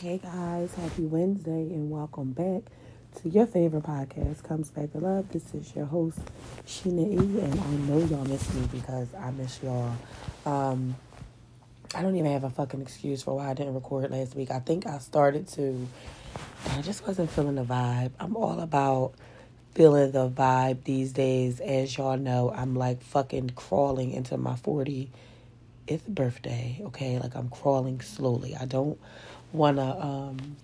Hey guys, happy Wednesday and welcome back to your favorite podcast, Comes Back to Love. This is your host, Sheena E, and I know y'all miss me because I miss y'all. Um, I don't even have a fucking excuse for why I didn't record last week. I think I started to, I just wasn't feeling the vibe. I'm all about feeling the vibe these days. As y'all know, I'm like fucking crawling into my 40th birthday, okay? Like I'm crawling slowly. I don't want to, um,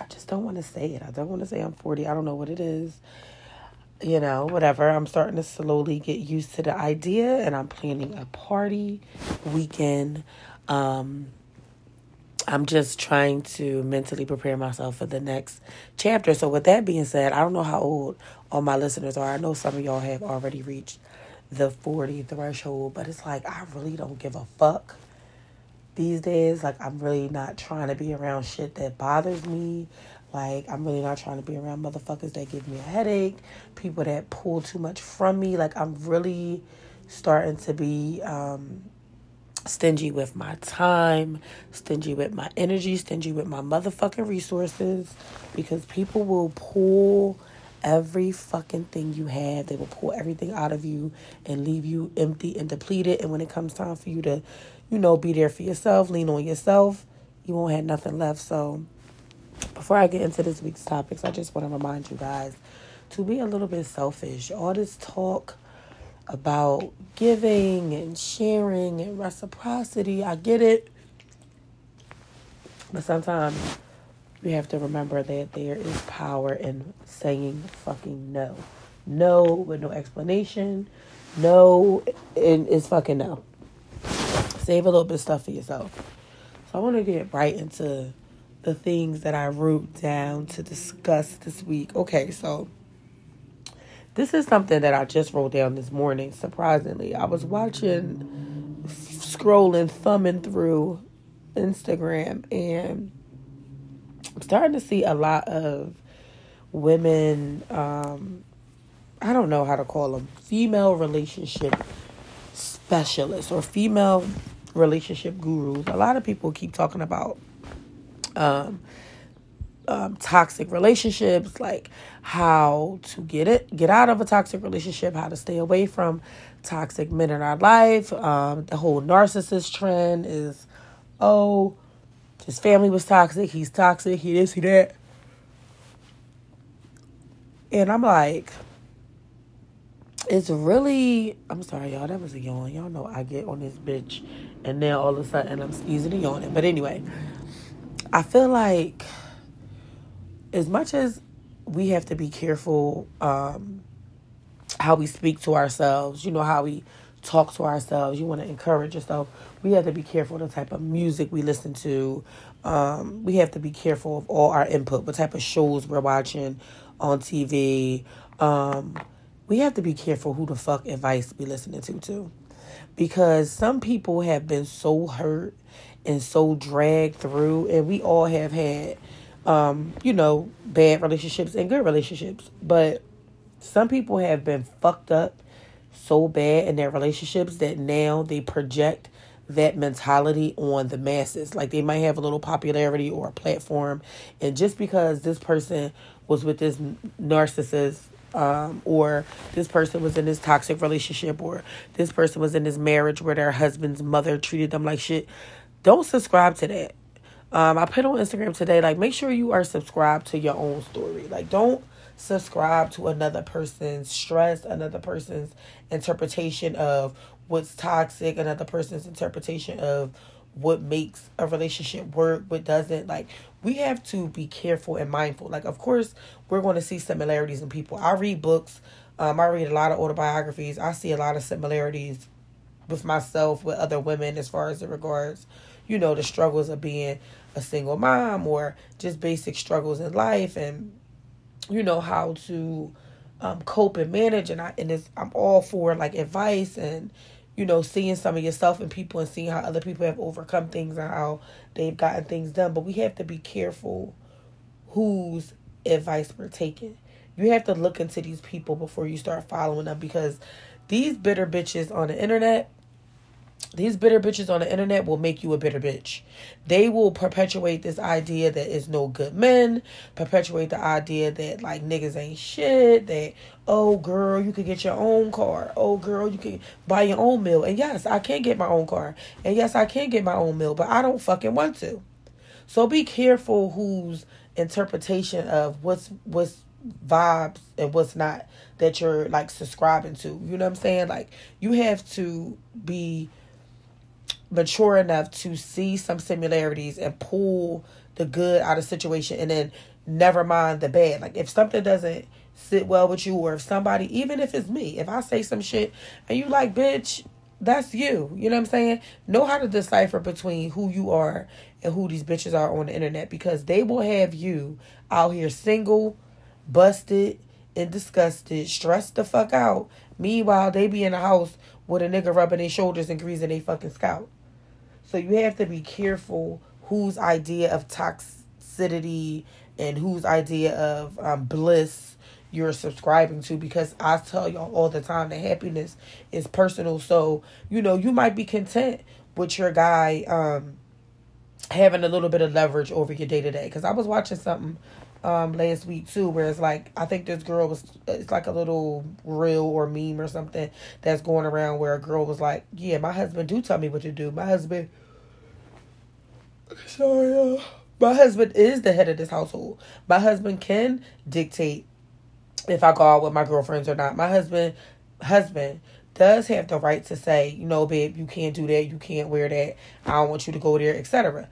I just don't want to say it. I don't want to say I'm 40. I don't know what it is. You know, whatever. I'm starting to slowly get used to the idea and I'm planning a party weekend. Um, I'm just trying to mentally prepare myself for the next chapter. So, with that being said, I don't know how old all my listeners are. I know some of y'all have already reached the 40 threshold, but it's like I really don't give a fuck these days. Like, I'm really not trying to be around shit that bothers me. Like, I'm really not trying to be around motherfuckers that give me a headache, people that pull too much from me. Like, I'm really starting to be um, stingy with my time, stingy with my energy, stingy with my motherfucking resources because people will pull every fucking thing you have. They will pull everything out of you and leave you empty and depleted. And when it comes time for you to, you know, be there for yourself, lean on yourself, you won't have nothing left. So, before I get into this week's topics, I just want to remind you guys to be a little bit selfish. All this talk about giving and sharing and reciprocity, I get it. But sometimes we have to remember that there is power in saying fucking no. No with no explanation. No, and it's fucking no. Save a little bit of stuff for yourself. So I want to get right into the things that I wrote down to discuss this week. Okay, so this is something that I just wrote down this morning, surprisingly. I was watching, scrolling, thumbing through Instagram, and I'm starting to see a lot of women, um, I don't know how to call them, female relationship specialists or female relationship gurus. A lot of people keep talking about um, um, toxic relationships, like how to get it, get out of a toxic relationship, how to stay away from toxic men in our life. Um, the whole narcissist trend is, oh, his family was toxic, he's toxic, he this, he that. And I'm like, it's really, I'm sorry, y'all, that was a yawn. Y'all know I get on this bitch, and then all of a sudden I'm sneezing and yawning. But anyway, I feel like as much as we have to be careful um, how we speak to ourselves, you know, how we talk to ourselves, you want to encourage yourself, we have to be careful the type of music we listen to. Um, we have to be careful of all our input, what type of shows we're watching on TV. Um, we have to be careful who the fuck advice we listening to too. Because some people have been so hurt and so dragged through and we all have had um, you know, bad relationships and good relationships. But some people have been fucked up so bad in their relationships that now they project that mentality on the masses. Like they might have a little popularity or a platform, and just because this person was with this narcissist, um, or this person was in this toxic relationship, or this person was in this marriage where their husband's mother treated them like shit, don't subscribe to that. Um, I put on Instagram today, like, make sure you are subscribed to your own story. Like, don't subscribe to another person's stress, another person's interpretation of what's toxic, another person's interpretation of what makes a relationship work, what doesn't. Like, we have to be careful and mindful. Like, of course, we're going to see similarities in people. I read books, um, I read a lot of autobiographies, I see a lot of similarities with myself, with other women, as far as it regards, you know, the struggles of being a single mom or just basic struggles in life and you know how to um, cope and manage and I and it's, I'm all for like advice and you know seeing some of yourself and people and seeing how other people have overcome things and how they've gotten things done. But we have to be careful whose advice we're taking. You have to look into these people before you start following them because these bitter bitches on the internet these bitter bitches on the internet will make you a bitter bitch. They will perpetuate this idea that is no good men, perpetuate the idea that like niggas ain't shit, that oh girl, you could get your own car. Oh girl, you can buy your own meal. And yes, I can get my own car. And yes, I can get my own meal, but I don't fucking want to. So be careful whose interpretation of what's what's vibes and what's not that you're like subscribing to. You know what I'm saying? Like you have to be mature enough to see some similarities and pull the good out of situation and then never mind the bad. Like if something doesn't sit well with you or if somebody even if it's me, if I say some shit and you like bitch, that's you. You know what I'm saying? Know how to decipher between who you are and who these bitches are on the internet because they will have you out here single, busted, and disgusted, stressed the fuck out. Meanwhile, they be in the house with a nigga rubbing their shoulders and greasing their fucking scalp. So you have to be careful whose idea of toxicity and whose idea of um, bliss you're subscribing to because I tell y'all all the time that happiness is personal. So, you know, you might be content with your guy um, having a little bit of leverage over your day to day. Because I was watching something um, last week too, where it's like I think this girl was it's like a little reel or meme or something that's going around where a girl was like, "Yeah, my husband do tell me what to do. My husband." Sorry, uh, my husband is the head of this household. My husband can dictate if I go out with my girlfriends or not. My husband, husband does have the right to say, you know, babe, you can't do that, you can't wear that, I don't want you to go there, etc.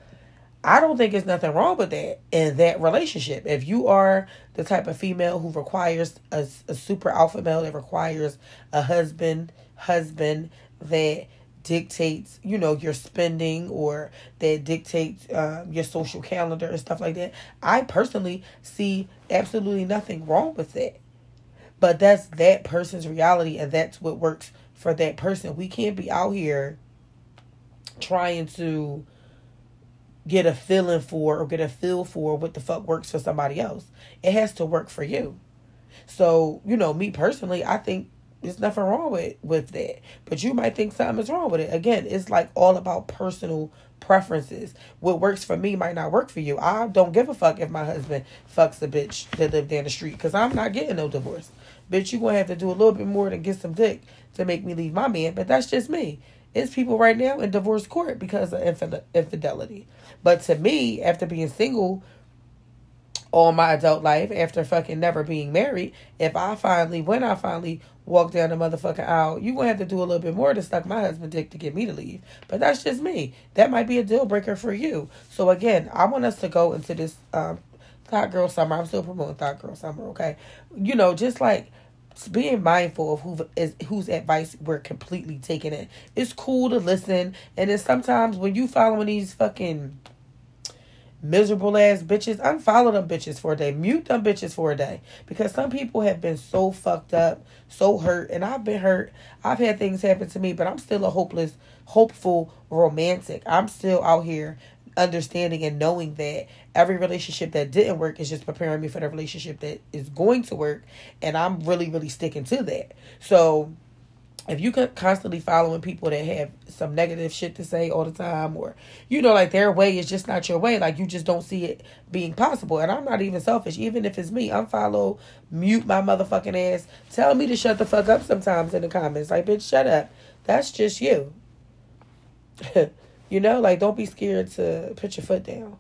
I don't think there's nothing wrong with that in that relationship. If you are the type of female who requires a, a super alpha male that requires a husband, husband that dictates, you know, your spending or that dictates um, your social calendar and stuff like that. I personally see absolutely nothing wrong with that. But that's that person's reality and that's what works for that person. We can't be out here trying to get a feeling for or get a feel for what the fuck works for somebody else. It has to work for you. So, you know, me personally, I think there's nothing wrong with with that. But you might think something is wrong with it. Again, it's like all about personal preferences. What works for me might not work for you. I don't give a fuck if my husband fucks a bitch that live down the street because I'm not getting no divorce. Bitch, you gonna have to do a little bit more than get some dick to make me leave my man. But that's just me. It's people right now in divorce court because of infidelity. But to me, after being single all my adult life, after fucking never being married, if I finally, when I finally walk down the motherfucking aisle, you gonna have to do a little bit more to suck my husband dick to get me to leave. But that's just me. That might be a deal breaker for you. So again, I want us to go into this um Thought Girl Summer. I'm still promoting Thought Girl Summer, okay? You know, just like being mindful of who is whose advice we're completely taking it. It's cool to listen, and then sometimes when you following these fucking miserable ass bitches, unfollow them bitches for a day. Mute them bitches for a day. Because some people have been so fucked up, so hurt, and I've been hurt. I've had things happen to me, but I'm still a hopeless, hopeful romantic. I'm still out here understanding and knowing that every relationship that didn't work is just preparing me for the relationship that is going to work. And I'm really, really sticking to that. So if you constantly following people that have some negative shit to say all the time or you know like their way is just not your way like you just don't see it being possible. And i'm not even selfish. Even if it's me unfollow mute my motherfucking ass. Tell me to shut the fuck up sometimes in the comments. Like bitch shut up. That's just you you know like don't be scared to put your foot down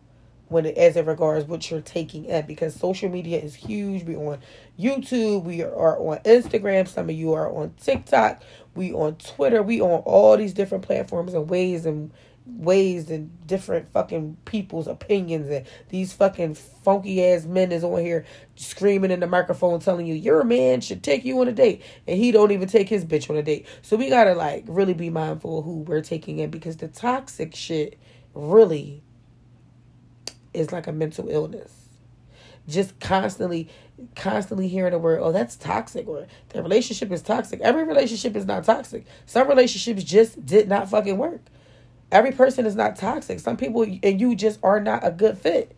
when it, as it regards what you're taking in because social media is huge. We on YouTube, we are on Instagram, some of you are on TikTok, we on Twitter, we on all these different platforms and ways and ways and different fucking people's opinions and these fucking funky ass men is on here screaming in the microphone telling you your man should take you on a date and he don't even take his bitch on a date. So we gotta like really be mindful who we're taking in because the toxic shit really is like a mental illness. Just constantly, constantly hearing the word, oh, that's toxic, or the relationship is toxic. Every relationship is not toxic. Some relationships just did not fucking work. Every person is not toxic. Some people and you just are not a good fit.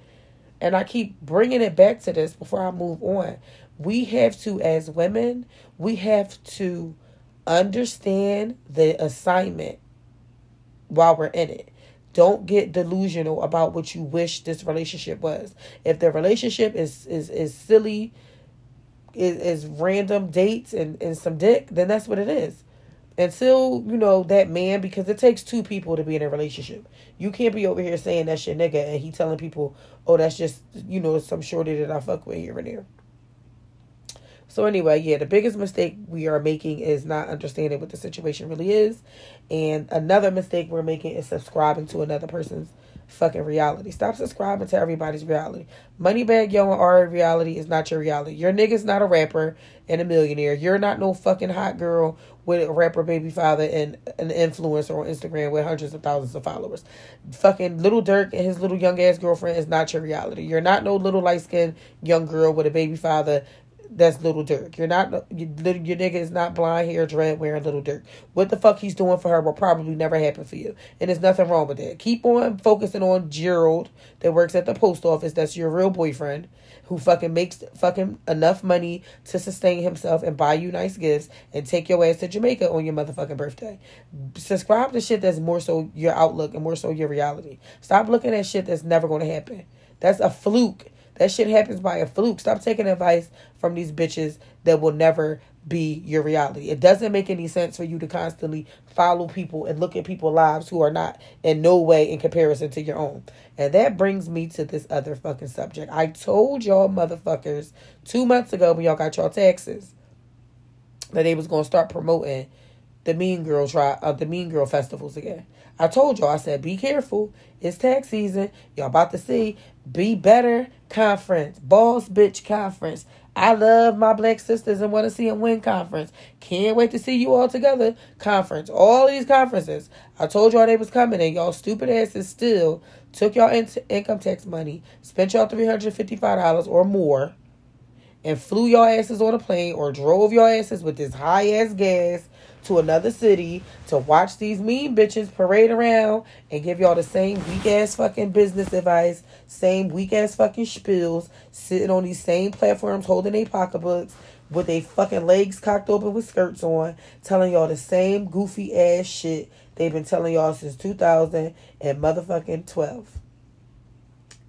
And I keep bringing it back to this before I move on. We have to, as women, we have to understand the assignment while we're in it. Don't get delusional about what you wish this relationship was. If the relationship is is is silly, is, is random dates and, and some dick, then that's what it is. Until, you know, that man, because it takes two people to be in a relationship. You can't be over here saying that's your nigga and he telling people, oh, that's just, you know, some shorty that I fuck with here and there. So anyway, yeah, the biggest mistake we are making is not understanding what the situation really is. And another mistake we're making is subscribing to another person's fucking reality. Stop subscribing to everybody's reality. Moneybagg Yo and Ari reality is not your reality. Your nigga's not a rapper and a millionaire. You're not no fucking hot girl with a rapper baby father and an influencer on Instagram with hundreds of thousands of followers. Fucking little Durk and his little young ass girlfriend is not your reality. You're not no little light skinned young girl with a baby father that's Little Durk. You're not your, your nigga is not blind hair, dread wearing Little Durk. What the fuck he's doing for her will probably never happen for you, and there's nothing wrong with that. Keep on focusing on Gerald that works at the post office. That's your real boyfriend who fucking makes fucking enough money to sustain himself and buy you nice gifts and take your ass to Jamaica on your motherfucking birthday. Subscribe to shit that's more so your outlook and more so your reality. Stop looking at shit that's never going to happen. That's a fluke that shit happens by a fluke. Stop taking advice from these bitches that will never be your reality. It doesn't make any sense for you to constantly follow people and look at people's lives who are not in no way in comparison to your own. And that brings me to this other fucking subject. I told y'all motherfuckers two months ago when y'all got y'all taxes that they was gonna start promoting the Mean Girl try uh, the Mean Girl festivals again. I told y'all, I said, be careful. It's tax season. Y'all about to see Be Better Conference, Boss Bitch Conference. I love my black sisters and want to see them win conference. Can't wait to see you all together. Conference. All these conferences. I told y'all they was coming and y'all stupid asses still took y'all in- income tax money, spent y'all $355 or more, and flew y'all asses on a plane or drove y'all asses with this high ass gas to another city to watch these mean bitches parade around and give y'all the same weak ass fucking business advice, same weak ass fucking spills, sitting on these same platforms holding their pocketbooks with their fucking legs cocked open with skirts on, telling y'all the same goofy ass shit they've been telling y'all since 2000 and motherfucking 12.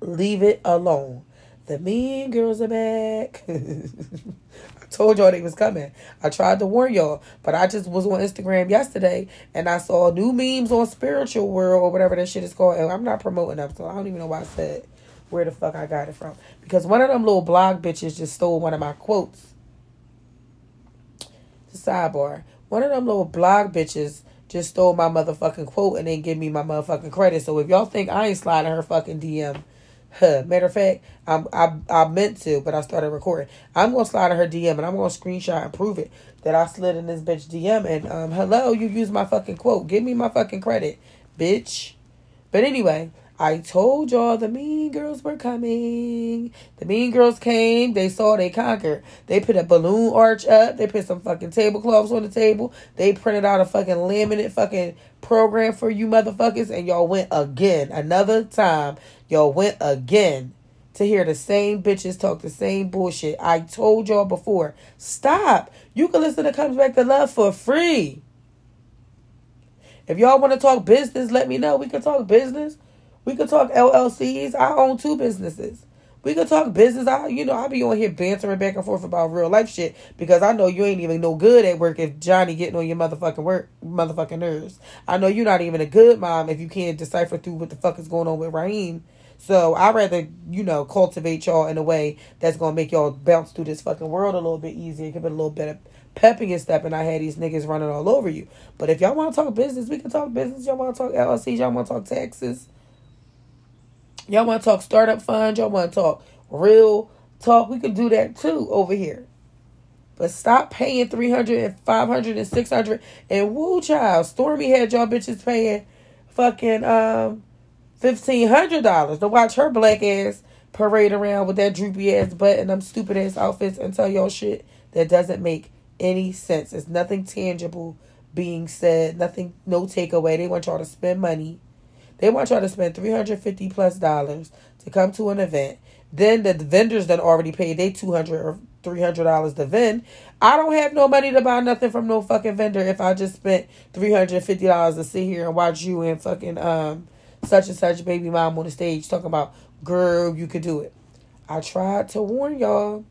Leave it alone. The mean girls are back. Told y'all they was coming. I tried to warn y'all, but I just was on Instagram yesterday and I saw new memes on Spiritual World or whatever that shit is called. And I'm not promoting them, so I don't even know why I said where the fuck I got it from. Because one of them little blog bitches just stole one of my quotes. The sidebar. One of them little blog bitches just stole my motherfucking quote and then give me my motherfucking credit. So if y'all think I ain't sliding her fucking DM, Huh. Matter of fact, I, I I meant to, but I started recording. I'm gonna slide in her DM and I'm gonna screenshot and prove it that I slid in this bitch DM and um hello, you used my fucking quote. Give me my fucking credit, bitch. But anyway, I told y'all the mean girls were coming. The mean girls came. They saw they conquered. They put a balloon arch up. They put some fucking tablecloths on the table. They printed out a fucking laminate fucking program for you motherfuckers. And y'all went again. Another time. Y'all went again to hear the same bitches talk the same bullshit. I told y'all before. Stop. You can listen to Comes Back to Love for free. If y'all want to talk business, let me know. We can talk business. We could talk LLCs. I own two businesses. We could talk business. I, you know, I be on here bantering back and forth about real life shit because I know you ain't even no good at work if Johnny getting on your motherfucking work, motherfucking nerves. I know you're not even a good mom if you can't decipher through what the fuck is going on with Raheem. So I'd rather, you know, cultivate y'all in a way that's gonna make y'all bounce through this fucking world a little bit easier, give it a little bit of pep and your step, and I had these niggas running all over you. But if y'all want to talk business, we can talk business. Y'all want to talk LLCs, y'all want to talk taxes Y'all want to talk startup funds? Y'all want to talk real talk? We can do that too over here. But stop paying 300 and 500 and 600 and woo child. Stormy had y'all bitches paying fucking um $1,500 to watch her black ass parade around with that droopy ass butt and them stupid ass outfits and tell y'all shit that doesn't make any sense. It's nothing tangible being said, nothing, no takeaway. They want y'all to spend money they want y'all to spend 350 plus dollars to come to an event. Then the vendors that already paid they 200 or three hundred dollars to vend. I don't have no money to buy nothing from no fucking vendor if I just spent three hundred and fifty dollars to sit here and watch you and fucking um such and such baby mom on the stage talking about girl you could do it. I tried to warn y'all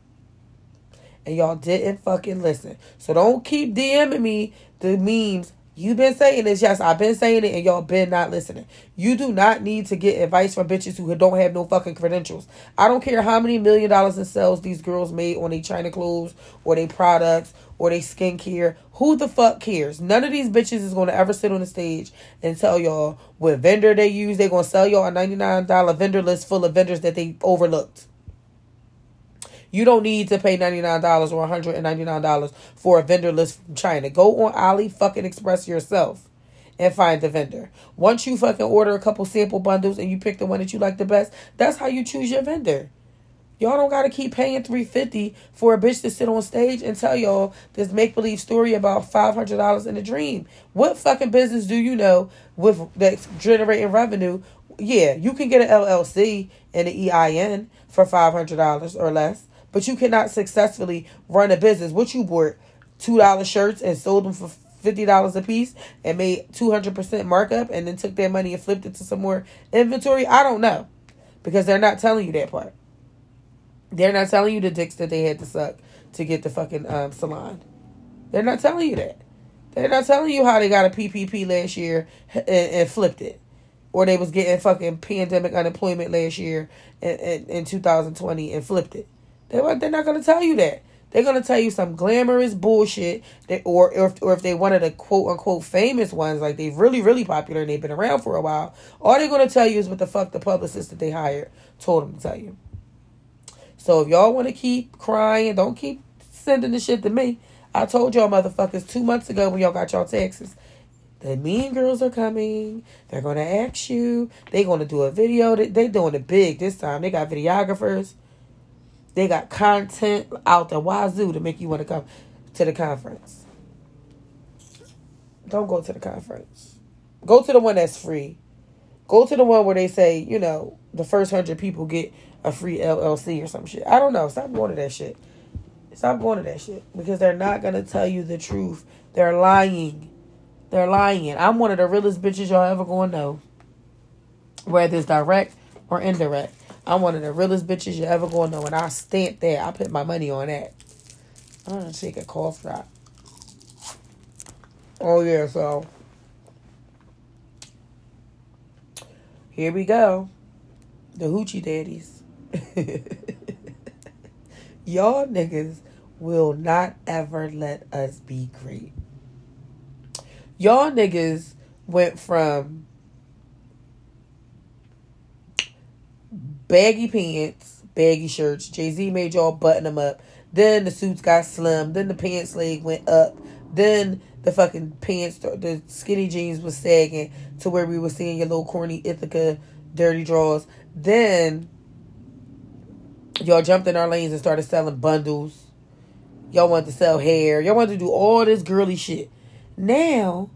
and y'all didn't fucking listen. So don't keep DMing me the memes You've been saying this, yes, I've been saying it, and y'all been not listening. You do not need to get advice from bitches who don't have no fucking credentials. I don't care how many million dollars in sales these girls made on their China clothes or their products or their skincare. Who the fuck cares? None of these bitches is gonna ever sit on the stage and tell y'all what vendor they use. They're gonna sell y'all a $99 vendor list full of vendors that they overlooked. You don't need to pay $99 or $199 for a vendor list from China. Go on Ali fucking Express yourself and find the vendor. Once you fucking order a couple sample bundles and you pick the one that you like the best, that's how you choose your vendor. Y'all don't gotta keep paying three fifty for a bitch to sit on stage and tell y'all this make believe story about five hundred dollars in a dream. What fucking business do you know with that's generating revenue? Yeah, you can get an LLC and an EIN for five hundred dollars or less but you cannot successfully run a business. What you bought two dollar shirts and sold them for fifty dollars a piece and made two hundred percent markup and then took that money and flipped it to some more inventory. I don't know because they're not telling you that part. They're not telling you the dicks that they had to suck to get the fucking um, salon. They're not telling you that. They're not telling you how they got a PPP last year and, and flipped it. Or they was getting fucking pandemic unemployment last year in, in, in 2020 and flipped it. They're, they're not going to tell you that. They're going to tell you some glamorous bullshit that, or, or, if, or if they one of the quote unquote famous ones, like they've really, really popular and they've been around for a while, all they're going to tell you is what the fuck the publicist that they hired told them to tell you. So if y'all want to keep crying, don't keep sending the shit to me. I told y'all motherfuckers two months ago when y'all got y'all taxes. The mean girls are coming. They're gonna ask you. They're gonna do a video. They, they doing it big this time. They got videographers. They got content out the wazoo to make you want to come to the conference. Don't go to the conference. Go to the one that's free. Go to the one where they say, you know, the first hundred people get a free LLC or some shit. I don't know. Stop going to that shit. Stop going to that shit because they're not gonna tell you the truth. They're lying. They're lying. I'm one of the realest bitches y'all ever gonna know, whether it's direct or indirect. I'm one of the realest bitches you ever gonna know, and I stand there. I put my money on that. I'm gonna take a cough drop. Oh yeah, so here we go. The hoochie daddies. Y'all niggas will not ever let us be great. Y'all niggas went from baggy pants, baggy shirts. Jay Z made y'all button them up. Then the suits got slim. Then the pants leg went up. Then the fucking pants, the skinny jeans was sagging to where we were seeing your little corny Ithaca dirty drawers. Then y'all jumped in our lanes and started selling bundles. Y'all wanted to sell hair. Y'all wanted to do all this girly shit. Now,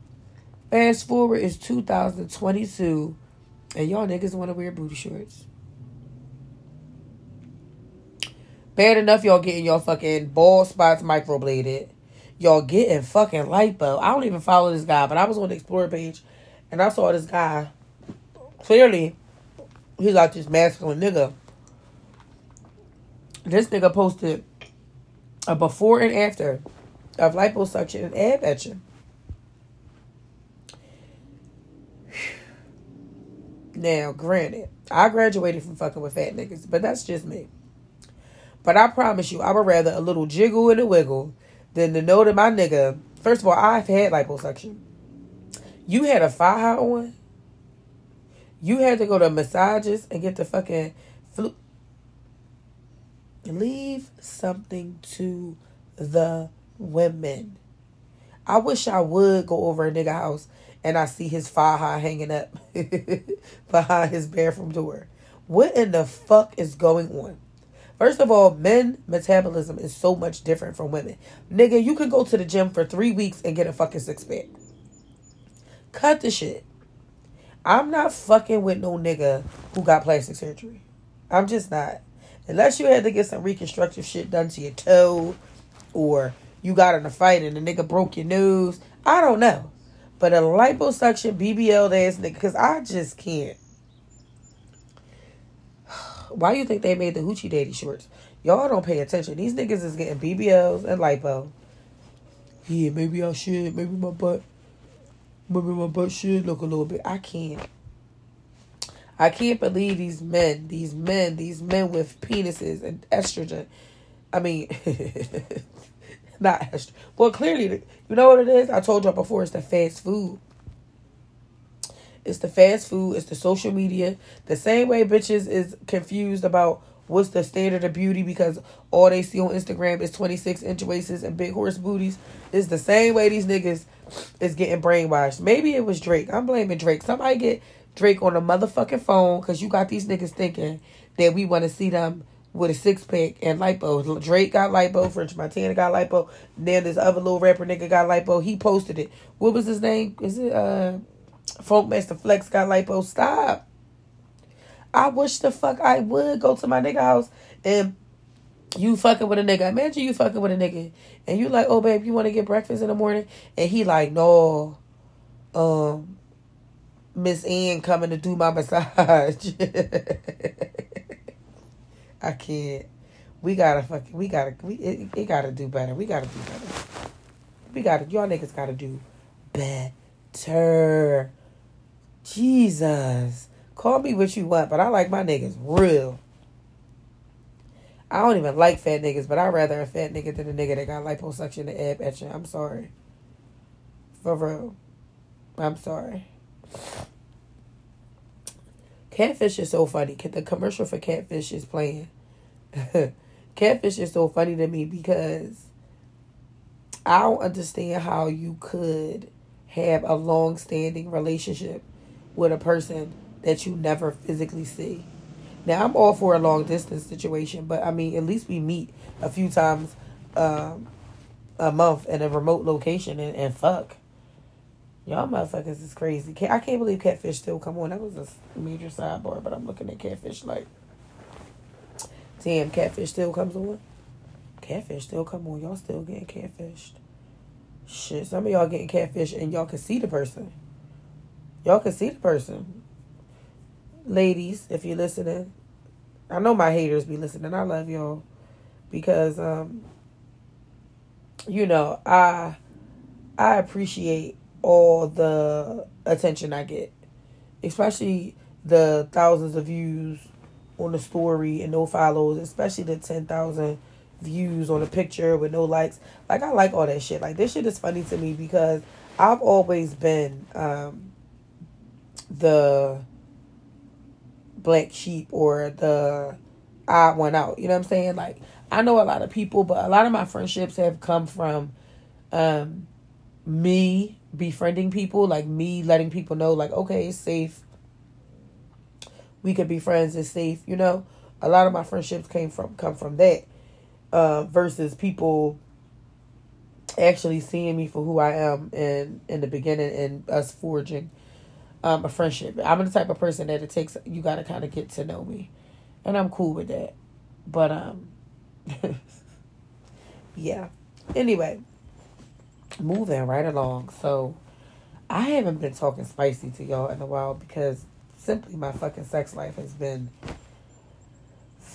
fast forward is 2022, and y'all niggas want to wear booty shorts. Bad enough y'all getting your fucking bald spots microbladed. Y'all getting fucking lipo. I don't even follow this guy, but I was on the Explorer page and I saw this guy. Clearly, he's like this masculine nigga. This nigga posted a before and after of liposuction and ab etching. Now, granted, I graduated from fucking with fat niggas, but that's just me. But I promise you, I would rather a little jiggle and a wiggle than to know that my nigga. First of all, I've had liposuction. You had a faja on. You had to go to massages and get the fucking flu. Leave something to the women. I wish I would go over a nigga house and I see his faja hanging up behind his bathroom door. What in the fuck is going on? First of all, men metabolism is so much different from women. Nigga, you could go to the gym for three weeks and get a fucking six pack. Cut the shit. I'm not fucking with no nigga who got plastic surgery. I'm just not. Unless you had to get some reconstructive shit done to your toe, or you got in a fight and the nigga broke your nose. I don't know. But a liposuction BBL ass nigga, because I just can't. Why do you think they made the Hoochie Daddy shorts? Y'all don't pay attention. These niggas is getting BBLs and lipo. Yeah, maybe I should. Maybe my butt. Maybe my butt should look a little bit. I can't. I can't believe these men, these men, these men with penises and estrogen. I mean, not estrogen. Well, clearly, you know what it is? I told y'all before, it's the fast food. It's the fast food. It's the social media. The same way bitches is confused about what's the standard of beauty because all they see on Instagram is 26 inch waists and big horse booties. It's the same way these niggas is getting brainwashed. Maybe it was Drake. I'm blaming Drake. Somebody get Drake on a motherfucking phone because you got these niggas thinking that we want to see them with a six pack and lipo. Drake got lipo, French Montana got lipo. Then this other little rapper nigga got lipo. He posted it. What was his name? Is it uh Funkmaster Flex got lipo? Stop. I wish the fuck I would go to my nigga house and you fucking with a nigga. Imagine you fucking with a nigga and you like, oh babe, you want to get breakfast in the morning? And he like, no, um, Miss Ann coming to do my massage. I can't. We gotta fucking. We gotta. We it, it, gotta do better. We gotta do better. We gotta. Y'all niggas gotta do better. Jesus, call me what you want, but I like my niggas real. I don't even like fat niggas, but I'd rather a fat nigga than a nigga that got liposuction and ab etching. I'm sorry. For real. I'm sorry. Catfish is so funny. The commercial for Catfish is playing. Catfish is so funny to me because I don't understand how you could have a long standing relationship with a person that you never physically see. Now I'm all for a long distance situation, but I mean at least we meet a few times um, a month in a remote location and, and fuck. Y'all motherfuckers is crazy. I can't believe Catfish still come on. That was a major sidebar, but I'm looking at Catfish like, damn, Catfish still comes on. Catfish still come on. Y'all still getting catfished. Shit, some of y'all getting catfish and y'all can see the person. Y'all can see the person. Ladies, if you're listening, I know my haters be listening. I love y'all because um you know, I I appreciate all the attention I get, especially the thousands of views on the story and no follows, especially the 10,000 views on a picture with no likes. Like, I like all that shit. Like, this shit is funny to me because I've always been um, the black sheep or the odd one out. You know what I'm saying? Like, I know a lot of people, but a lot of my friendships have come from um, me befriending people, like me letting people know, like, okay, it's safe. We could be friends, it's safe, you know. A lot of my friendships came from come from that. Uh, versus people actually seeing me for who I am in in the beginning and us forging um, a friendship. I'm the type of person that it takes you gotta kinda get to know me. And I'm cool with that. But um yeah. Anyway, moving right along. So I haven't been talking spicy to y'all in a while because simply my fucking sex life has been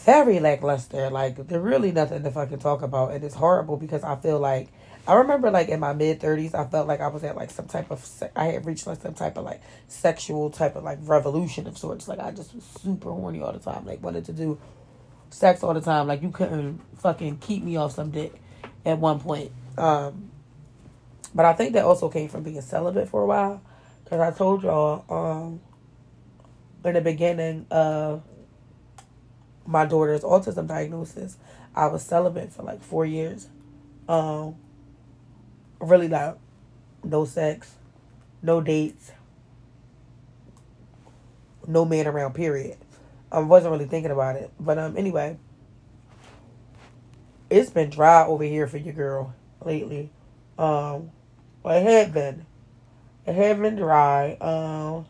very lackluster. Like there's really nothing to fucking talk about, and it's horrible because I feel like I remember like in my mid thirties, I felt like I was at like some type of se- I had reached like some type of like sexual type of like revolution of sorts. Like I just was super horny all the time, like wanted to do sex all the time. Like you couldn't fucking keep me off some dick at one point. Um, but I think that also came from being celibate for a while. Because I told y'all um, in the beginning of my daughter's autism diagnosis, I was celibate for like four years. Um, really like no sex, no dates, no man around, period. I wasn't really thinking about it. But um anyway, it's been dry over here for your girl lately. Um well, it had been. It had been dry. Um,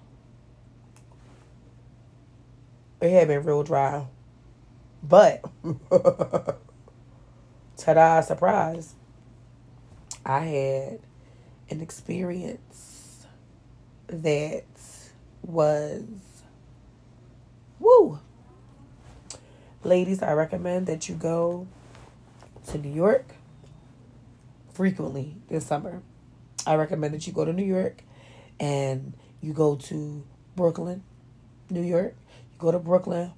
it had been real dry. But ta-da, surprise. I had an experience that was woo. Ladies, I recommend that you go to New York frequently this summer. I recommend that you go to New York and you go to Brooklyn, New York. You go to Brooklyn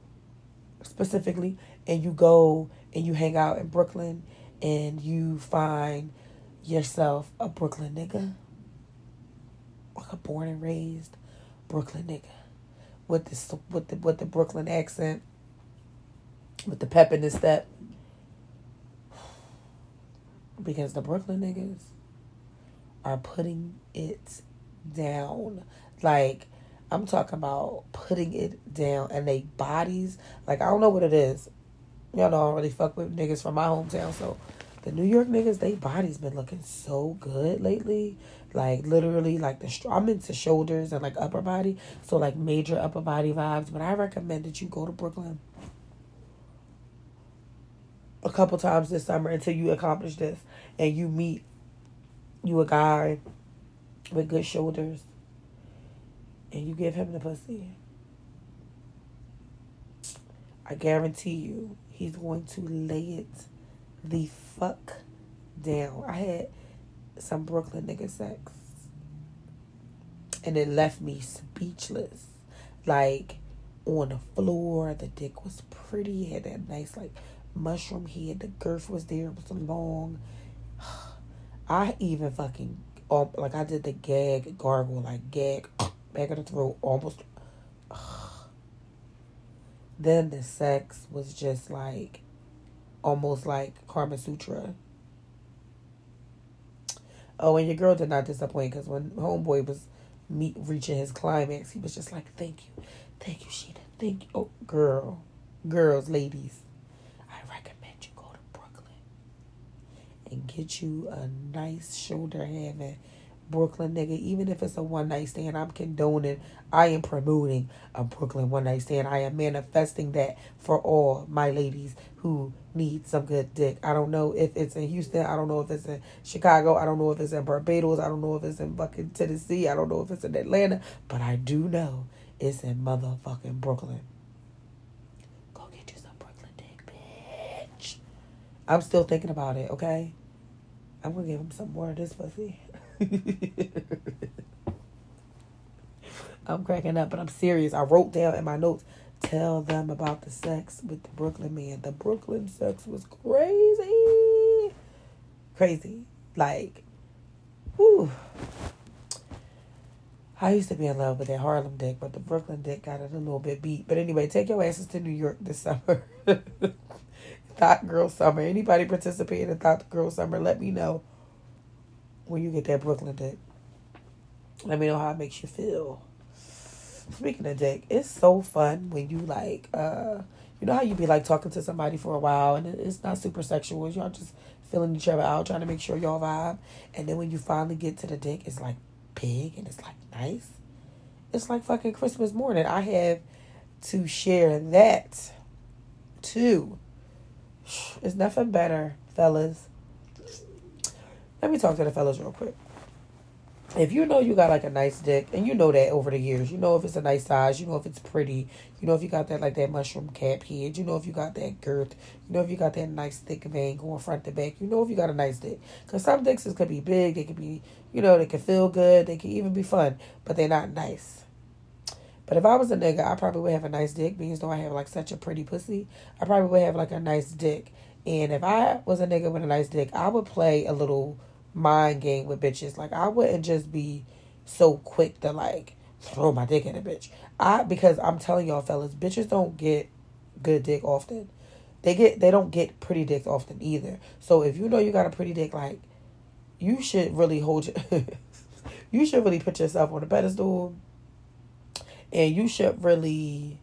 specifically and you go and you hang out in Brooklyn and you find yourself a Brooklyn nigga. Like a born and raised Brooklyn nigga. With the with the with the Brooklyn accent. With the pep in his step. Because the Brooklyn niggas are putting it down. Like, I'm talking about putting it down and they bodies. Like, I don't know what it is. Y'all know I don't really fuck with niggas from my hometown. So, the New York niggas, they bodies been looking so good lately. Like, literally, like, the I'm into shoulders and, like, upper body. So, like, major upper body vibes. But I recommend that you go to Brooklyn a couple times this summer until you accomplish this and you meet you a guy with good shoulders and you give him the pussy, I guarantee you he's going to lay it the fuck down. I had some Brooklyn nigga sex and it left me speechless. Like on the floor, the dick was pretty, had that nice like mushroom head, the girth was there, it was long. I even fucking um, like I did the gag gargle, like gag back of the throat, almost. Then the sex was just like, almost like Karma Sutra. Oh, and your girl did not disappoint because when Homeboy was meet reaching his climax, he was just like, "Thank you, thank you, Sheena, thank you, oh girl, girls, ladies." I recommend you go to Brooklyn and get you a nice shoulder having Brooklyn nigga, even if it's a one night stand, I'm condoning, I am promoting a Brooklyn one night stand. I am manifesting that for all my ladies who need some good dick. I don't know if it's in Houston. I don't know if it's in Chicago. I don't know if it's in Barbados. I don't know if it's in fucking Tennessee. I don't know if it's in Atlanta. But I do know it's in motherfucking Brooklyn. Go get you some Brooklyn dick, bitch. I'm still thinking about it, okay? I'm gonna give him some more of this pussy. I'm cracking up, but I'm serious. I wrote down in my notes, tell them about the sex with the Brooklyn man. The Brooklyn sex was crazy. Crazy. Like, whew. I used to be in love with that Harlem dick, but the Brooklyn dick got it a little bit beat. But anyway, take your asses to New York this summer. Thought Girl Summer. Anybody participating in Thought Girl Summer, let me know when you get that Brooklyn dick. Let me know how it makes you feel. Speaking of dick, it's so fun when you like, uh, you know how you be like talking to somebody for a while and it's not super sexual. Y'all just feeling each other out, trying to make sure y'all vibe. And then when you finally get to the dick, it's like big and it's like nice. It's like fucking Christmas morning. I have to share that too it's nothing better, fellas. Let me talk to the fellas real quick. If you know you got like a nice dick, and you know that over the years, you know if it's a nice size, you know if it's pretty, you know if you got that like that mushroom cap head, you know if you got that girth, you know if you got that nice thick vein going front to back, you know if you got a nice dick. Cause some dicks could be big, they could be, you know, they can feel good, they can even be fun, but they're not nice. But if I was a nigga, I probably would have a nice dick, because though I have like such a pretty pussy, I probably would have like a nice dick. And if I was a nigga with a nice dick, I would play a little mind game with bitches. Like I wouldn't just be so quick to like throw my dick in a bitch. I because I'm telling y'all fellas, bitches don't get good dick often. They get they don't get pretty dicks often either. So if you know you got a pretty dick, like you should really hold your you should really put yourself on a pedestal and you should really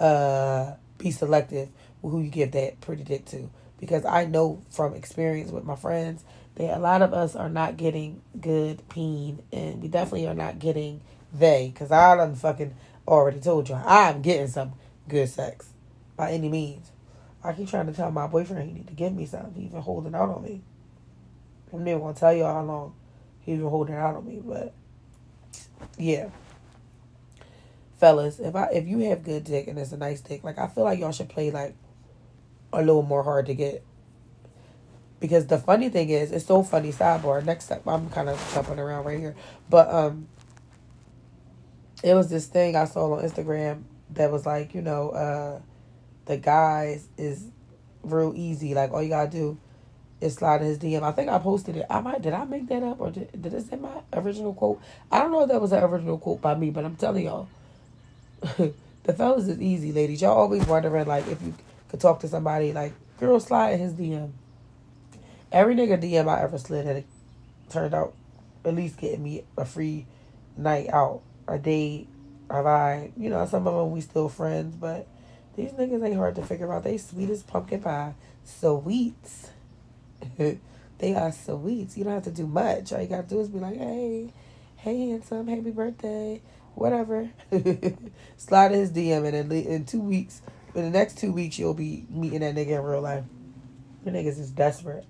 uh, be selective with who you give that pretty dick to. Because I know from experience with my friends that a lot of us are not getting good peen, and we definitely are not getting they. Because I done fucking already told you I'm getting some good sex by any means. I keep trying to tell my boyfriend he need to give me something. He's been holding out on me. I'm never gonna tell y'all how long he's been holding out on me, but yeah. Fellas, if I if you have good dick and it's a nice dick, like I feel like y'all should play like a little more hard to get. Because the funny thing is, it's so funny. Sidebar. Next step, I'm kind of jumping around right here, but um, it was this thing I saw on Instagram that was like, you know, uh, the guys is real easy. Like all you gotta do is slide in his DM. I think I posted it. I might did I make that up or did did it say my original quote? I don't know if that was an original quote by me, but I'm telling y'all, the fellas is easy, ladies. Y'all always wondering like if you could talk to somebody like girl slide in his DM. Every nigga DM I ever slid had turned out at least getting me a free night out, a date, a ride. You know, some of them we still friends, but these niggas ain't hard to figure out. They sweet as pumpkin pie. Sweets. they are sweets. You don't have to do much. All you gotta do is be like, hey, hey, handsome, happy birthday, whatever. Slide his DM, and in, in two weeks, in the next two weeks, you'll be meeting that nigga in real life. The niggas is desperate.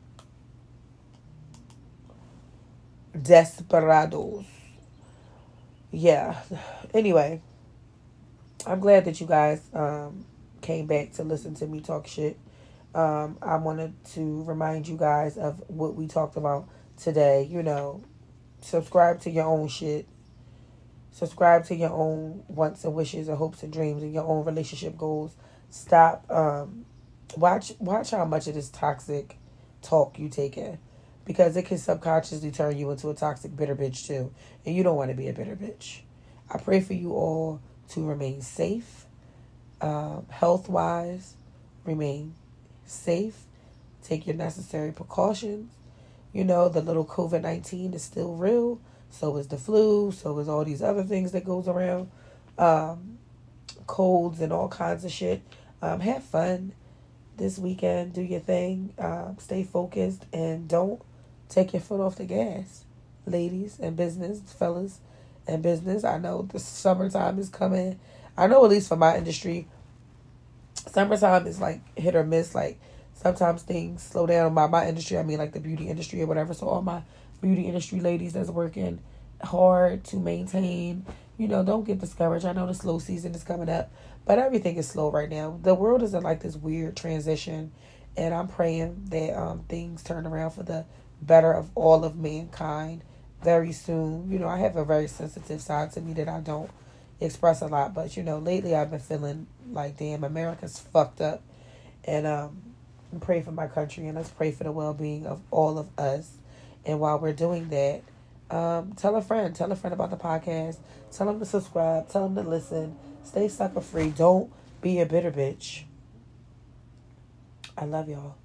Desperados. Yeah. Anyway, I'm glad that you guys um, came back to listen to me talk shit. Um, I wanted to remind you guys of what we talked about today. You know, subscribe to your own shit. Subscribe to your own wants and wishes and hopes and dreams and your own relationship goals. Stop. Um, watch watch how much of this toxic talk you take in, because it can subconsciously turn you into a toxic bitter bitch too, and you don't want to be a bitter bitch. I pray for you all to remain safe um, health wise, remain safe, take your necessary precautions. You know, the little COVID 19 is still real. So is the flu. So is all these other things that goes around. Um, colds and all kinds of shit. Um, have fun this weekend. Do your thing. Um, stay focused and don't take your foot off the gas, ladies and business, fellas and business. I know the summertime is coming. I know at least for my industry, summertime is like hit or miss. Like sometimes things slow down by my industry. I mean like the beauty industry or whatever. So all my beauty industry ladies that's working hard to maintain, you know, don't get discouraged. I know the slow season is coming up, but everything is slow right now. The world is in like this weird transition, and I'm praying that um things turn around for the better of all of mankind very soon. You know, I have a very sensitive side to me that I don't express a lot, but you know, lately I've been feeling like, damn, America's fucked up. And um, pray for my country and let's pray for the well being of all of us. And while we're doing that, um, tell a friend, tell a friend about the podcast, tell them to subscribe, tell them to listen, stay sucker free. Don't be a bitter bitch. I love y'all.